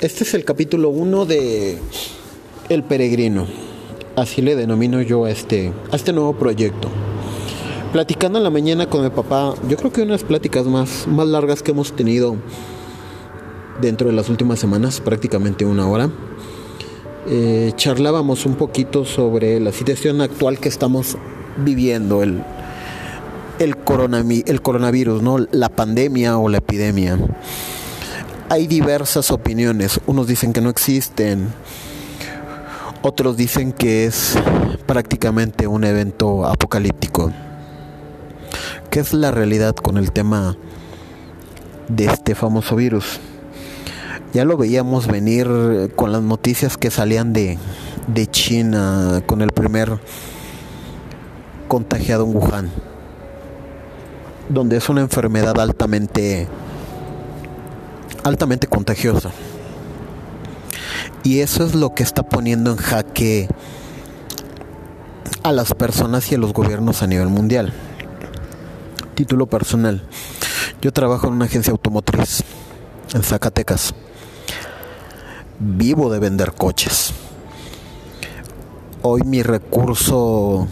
Este es el capítulo 1 de El Peregrino. Así le denomino yo a este, a este nuevo proyecto. Platicando en la mañana con mi papá, yo creo que unas pláticas más, más largas que hemos tenido dentro de las últimas semanas, prácticamente una hora. Eh, charlábamos un poquito sobre la situación actual que estamos viviendo, el, el, el coronavirus, ¿no? la pandemia o la epidemia. Hay diversas opiniones. Unos dicen que no existen. Otros dicen que es prácticamente un evento apocalíptico. ¿Qué es la realidad con el tema de este famoso virus? Ya lo veíamos venir con las noticias que salían de, de China con el primer contagiado en Wuhan, donde es una enfermedad altamente altamente contagiosa. Y eso es lo que está poniendo en jaque a las personas y a los gobiernos a nivel mundial. Título personal. Yo trabajo en una agencia automotriz en Zacatecas. Vivo de vender coches. Hoy mi recurso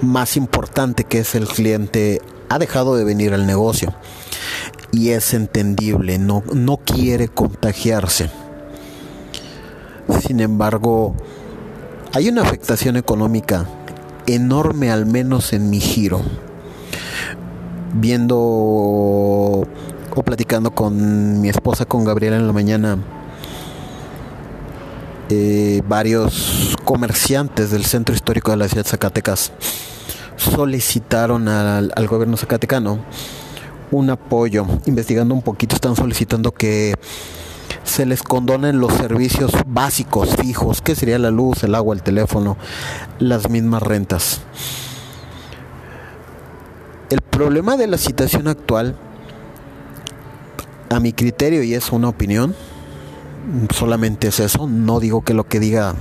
más importante que es el cliente ha dejado de venir al negocio y es entendible, no, no quiere contagiarse. Sin embargo, hay una afectación económica enorme, al menos en mi giro. Viendo o platicando con mi esposa, con Gabriela en la mañana, eh, varios comerciantes del centro histórico de la ciudad de Zacatecas solicitaron al, al gobierno zacatecano un apoyo. Investigando un poquito, están solicitando que se les condonen los servicios básicos, fijos, que sería la luz, el agua, el teléfono, las mismas rentas. El problema de la situación actual, a mi criterio, y es una opinión, solamente es eso, no digo que lo que diga,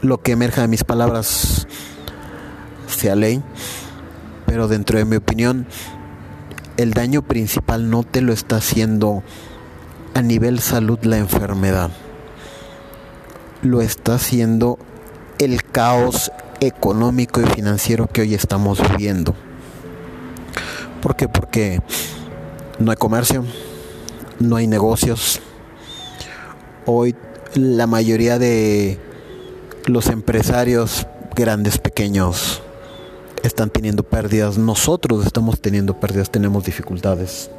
lo que emerja de mis palabras sea ley, pero dentro de mi opinión, el daño principal no te lo está haciendo a nivel salud la enfermedad. Lo está haciendo el caos económico y financiero que hoy estamos viviendo. ¿Por qué? Porque no hay comercio, no hay negocios. Hoy la mayoría de los empresarios, grandes, pequeños, están teniendo pérdidas, nosotros estamos teniendo pérdidas, tenemos dificultades.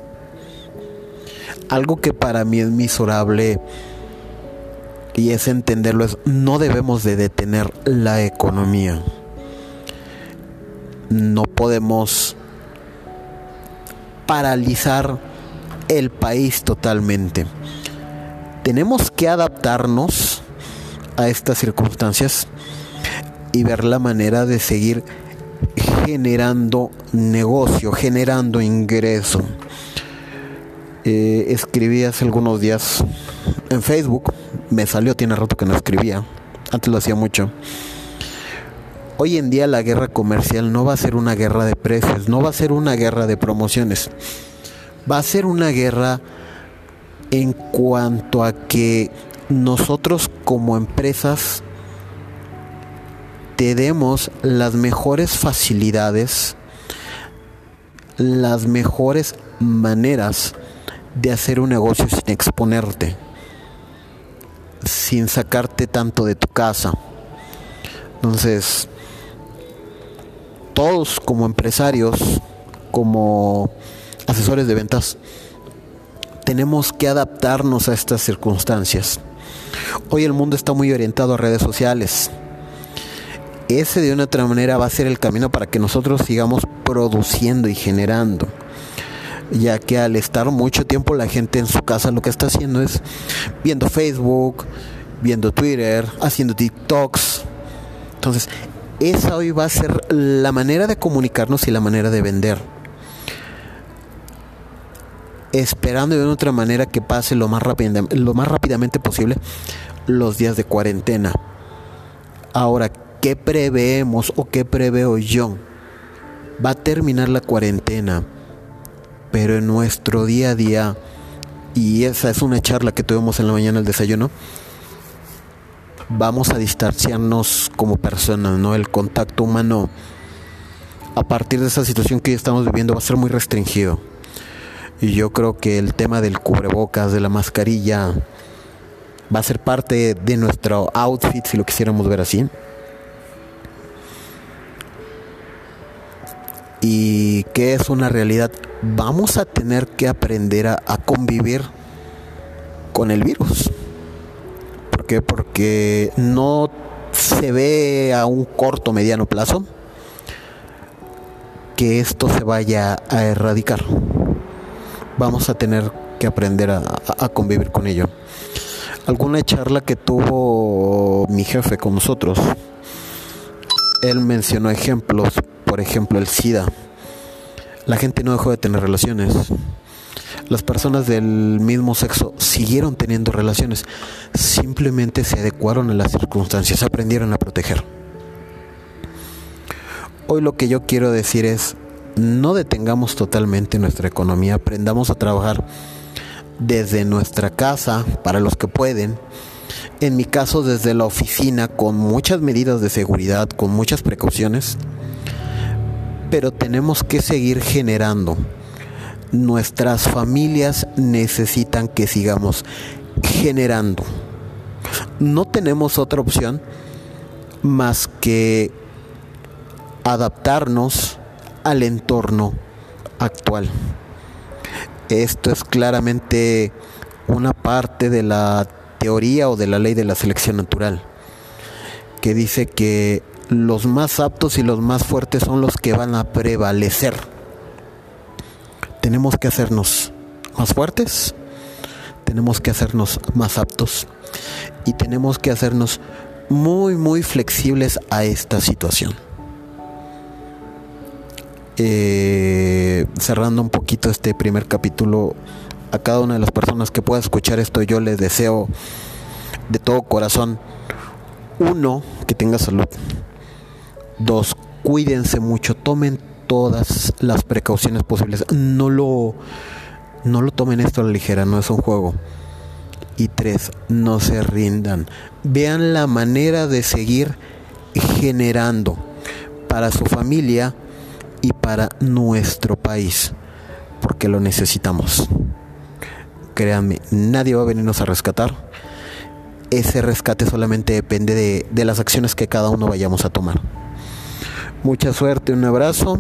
Algo que para mí es miserable y es entenderlo es no debemos de detener la economía. No podemos paralizar el país totalmente. Tenemos que adaptarnos a estas circunstancias y ver la manera de seguir generando negocio, generando ingreso. Eh, escribí hace algunos días en Facebook, me salió, tiene rato que no escribía, antes lo hacía mucho. Hoy en día la guerra comercial no va a ser una guerra de precios, no va a ser una guerra de promociones, va a ser una guerra en cuanto a que nosotros como empresas te demos las mejores facilidades, las mejores maneras de hacer un negocio sin exponerte, sin sacarte tanto de tu casa. Entonces, todos como empresarios, como asesores de ventas, tenemos que adaptarnos a estas circunstancias. Hoy el mundo está muy orientado a redes sociales ese de una otra manera va a ser el camino para que nosotros sigamos produciendo y generando. Ya que al estar mucho tiempo la gente en su casa lo que está haciendo es viendo Facebook, viendo Twitter, haciendo TikToks. Entonces, esa hoy va a ser la manera de comunicarnos y la manera de vender. Esperando de una otra manera que pase lo más, lo más rápidamente posible los días de cuarentena. Ahora, ¿Qué preveemos o qué preveo yo? Va a terminar la cuarentena, pero en nuestro día a día y esa es una charla que tuvimos en la mañana el desayuno, vamos a distanciarnos como personas, ¿no? El contacto humano a partir de esa situación que estamos viviendo va a ser muy restringido. Y yo creo que el tema del cubrebocas, de la mascarilla, va a ser parte de nuestro outfit, si lo quisiéramos ver así. Y que es una realidad, vamos a tener que aprender a, convivir con el virus. ¿Por qué? Porque no se ve a un corto mediano plazo que esto se vaya a erradicar. Vamos a tener que aprender a, convivir con ello. Alguna charla que tuvo mi jefe con nosotros, él mencionó ejemplos, por ejemplo el SIDA. La gente no dejó de tener relaciones. Las personas del mismo sexo siguieron teniendo relaciones, simplemente se adecuaron a las circunstancias, aprendieron a proteger. Hoy lo que yo quiero decir es, no detengamos totalmente nuestra economía, aprendamos a trabajar desde nuestra casa, para los que pueden, en mi caso desde la oficina, con muchas medidas de seguridad, con muchas precauciones, pero tenemos que seguir generando. Nuestras familias necesitan que sigamos generando. No tenemos otra opción más que adaptarnos al entorno actual. Esto es claramente una parte de la teoría o de la ley de la selección natural, que dice que los más aptos y los más fuertes son los que van a prevalecer. Tenemos que hacernos más fuertes, tenemos que hacernos más aptos y tenemos que hacernos muy, muy flexibles a esta situación. Eh, cerrando un poquito este primer capítulo, a cada una de las personas que pueda escuchar esto, yo les deseo de todo corazón, uno, que tenga salud. Dos, cuídense mucho, tomen todas las precauciones posibles. No lo, no lo tomen esto a la ligera, no es un juego. Y tres, no se rindan. Vean la manera de seguir generando para su familia y para nuestro país, porque lo necesitamos. Créanme, nadie va a venirnos a rescatar. Ese rescate solamente depende de, de las acciones que cada uno vayamos a tomar. Mucha suerte, un abrazo.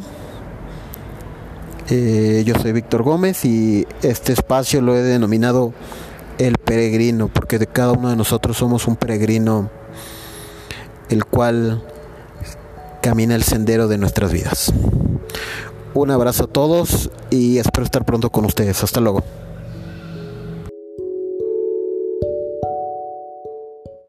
Eh, yo soy Víctor Gómez y este espacio lo he denominado el peregrino, porque de cada uno de nosotros somos un peregrino, el cual camina el sendero de nuestras vidas. Un abrazo a todos y espero estar pronto con ustedes. Hasta luego.